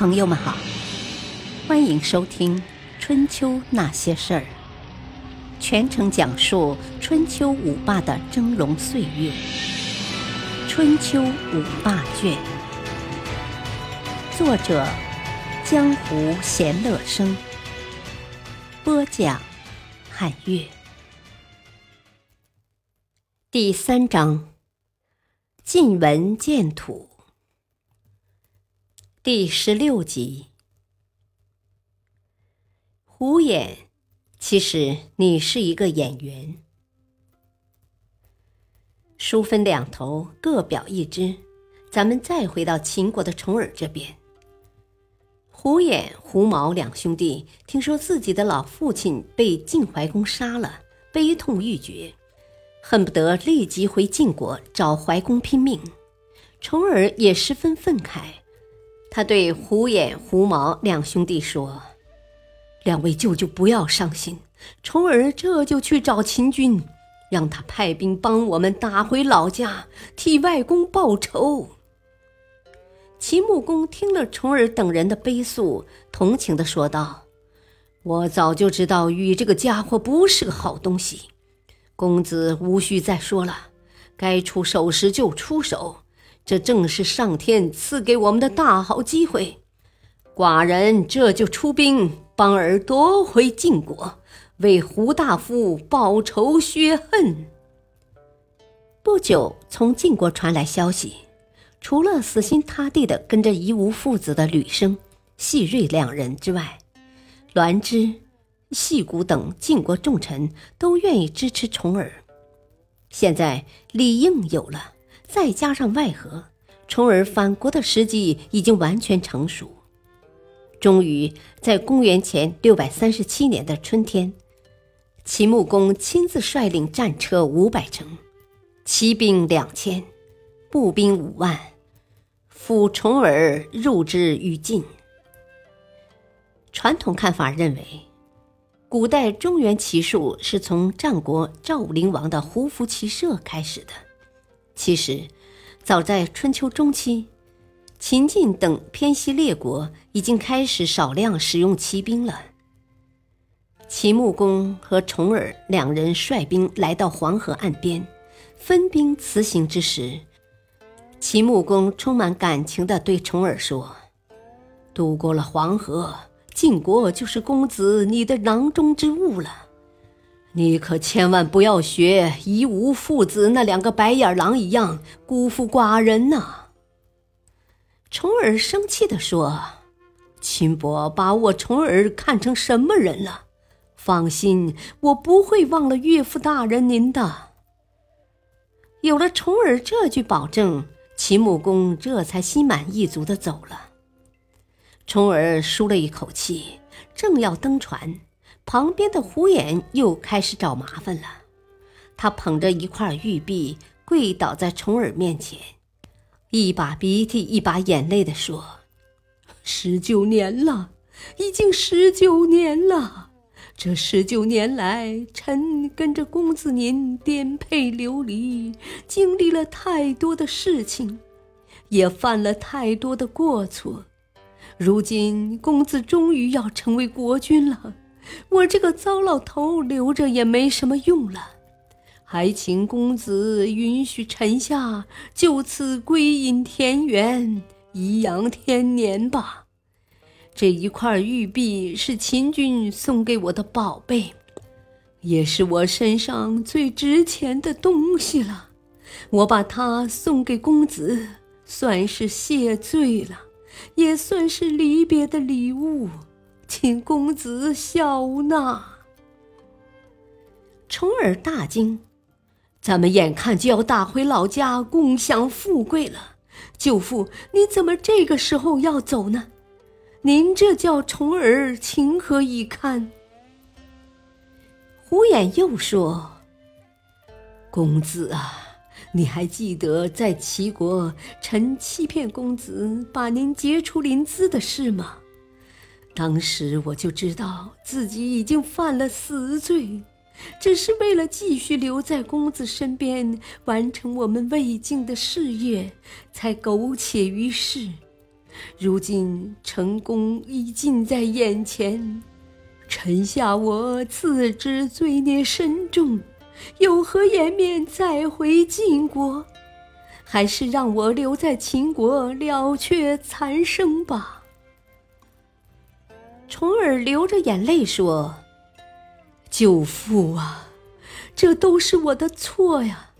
朋友们好，欢迎收听《春秋那些事儿》，全程讲述春秋五霸的峥嵘岁月。春秋五霸卷，作者：江湖闲乐生，播讲：汉月。第三章：晋文见土。第十六集，胡眼，其实你是一个演员。书分两头，各表一枝。咱们再回到秦国的重耳这边，胡眼、胡毛两兄弟听说自己的老父亲被晋怀公杀了，悲痛欲绝，恨不得立即回晋国找怀公拼命。重耳也十分愤慨。他对胡眼、胡毛两兄弟说：“两位舅舅不要伤心，重耳这就去找秦军，让他派兵帮我们打回老家，替外公报仇。”秦穆公听了重耳等人的悲诉，同情的说道：“我早就知道禹这个家伙不是个好东西，公子无需再说了，该出手时就出手。”这正是上天赐给我们的大好机会，寡人这就出兵帮儿夺回晋国，为胡大夫报仇雪恨。不久，从晋国传来消息，除了死心塌地的跟着夷吾父子的吕生、细瑞两人之外，栾枝、细谷等晋国重臣都愿意支持重耳。现在李应有了。再加上外合，重耳反国的时机已经完全成熟。终于在公元前六百三十七年的春天，秦穆公亲自率领战车五百乘，骑兵两千，步兵五万，辅重耳入之于晋。传统看法认为，古代中原骑术是从战国赵武灵王的胡服骑射开始的。其实，早在春秋中期，秦晋等偏西列国已经开始少量使用骑兵了。秦穆公和重耳两人率兵来到黄河岸边，分兵辞行之时，秦穆公充满感情地对重耳说：“渡过了黄河，晋国就是公子你的囊中之物了。”你可千万不要学夷吾父子那两个白眼狼一样辜负寡人呐！重耳生气地说：“秦伯把我重耳看成什么人了？放心，我不会忘了岳父大人您的。”有了重耳这句保证，秦穆公这才心满意足地走了。重耳舒了一口气，正要登船。旁边的胡眼又开始找麻烦了，他捧着一块玉璧跪倒在重耳面前，一把鼻涕一把眼泪地说：“十九年了，已经十九年了。这十九年来，臣跟着公子您颠沛流离，经历了太多的事情，也犯了太多的过错。如今，公子终于要成为国君了。”我这个糟老头留着也没什么用了，还请公子允许臣下就此归隐田园，颐养天年吧。这一块玉璧是秦军送给我的宝贝，也是我身上最值钱的东西了。我把它送给公子，算是谢罪了，也算是离别的礼物。请公子笑纳。重耳大惊，咱们眼看就要打回老家共享富贵了，舅父，你怎么这个时候要走呢？您这叫重耳情何以堪？胡衍又说：“公子啊，你还记得在齐国，臣欺骗公子，把您劫出临淄的事吗？”当时我就知道自己已经犯了死罪，只是为了继续留在公子身边，完成我们未尽的事业，才苟且于世。如今成功已近在眼前，臣下我自知罪孽深重，有何颜面再回晋国？还是让我留在秦国了却残生吧。重耳流着眼泪说：“舅父啊，这都是我的错呀！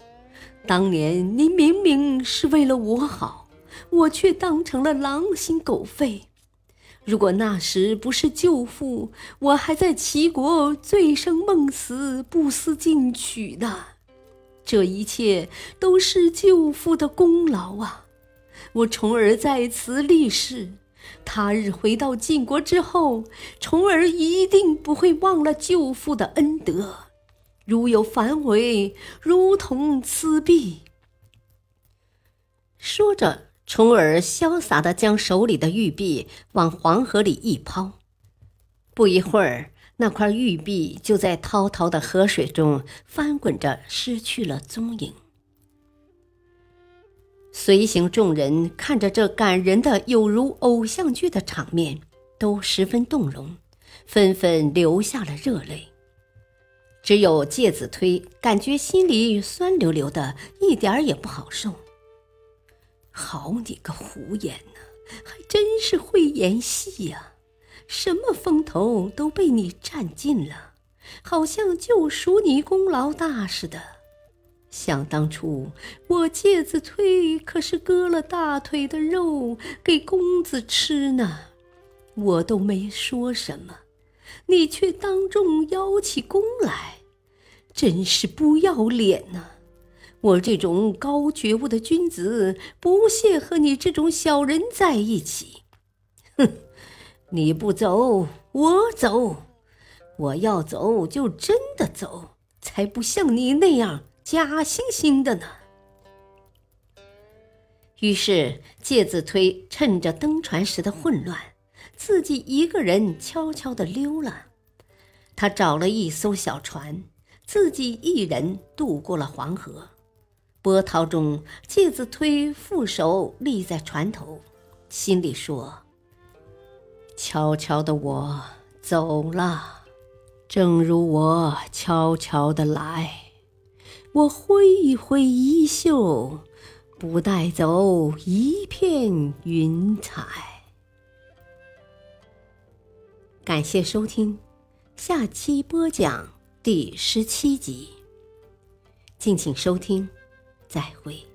当年您明明是为了我好。”我却当成了狼心狗肺。如果那时不是舅父，我还在齐国醉生梦死、不思进取呢。这一切都是舅父的功劳啊！我重儿在此立誓，他日回到晋国之后，重儿一定不会忘了舅父的恩德。如有反悔，如同此币。说着。重耳潇洒地将手里的玉璧往黄河里一抛，不一会儿，那块玉璧就在滔滔的河水中翻滚着，失去了踪影。随行众人看着这感人的有如偶像剧的场面，都十分动容，纷纷流下了热泪。只有介子推感觉心里酸溜溜的，一点儿也不好受。好你个胡言呢，还真是会演戏呀！什么风头都被你占尽了，好像就属你功劳大似的。想当初我介子推可是割了大腿的肉给公子吃呢，我都没说什么，你却当众邀起功来，真是不要脸呐！我这种高觉悟的君子，不屑和你这种小人在一起。哼，你不走，我走。我要走就真的走，才不像你那样假惺惺的呢。于是，介子推趁着登船时的混乱，自己一个人悄悄地溜了。他找了一艘小船，自己一人渡过了黄河。波涛中，介子推负手立在船头，心里说：“悄悄的我走了，正如我悄悄的来。我挥一挥衣袖，不带走一片云彩。”感谢收听，下期播讲第十七集。敬请收听。再会。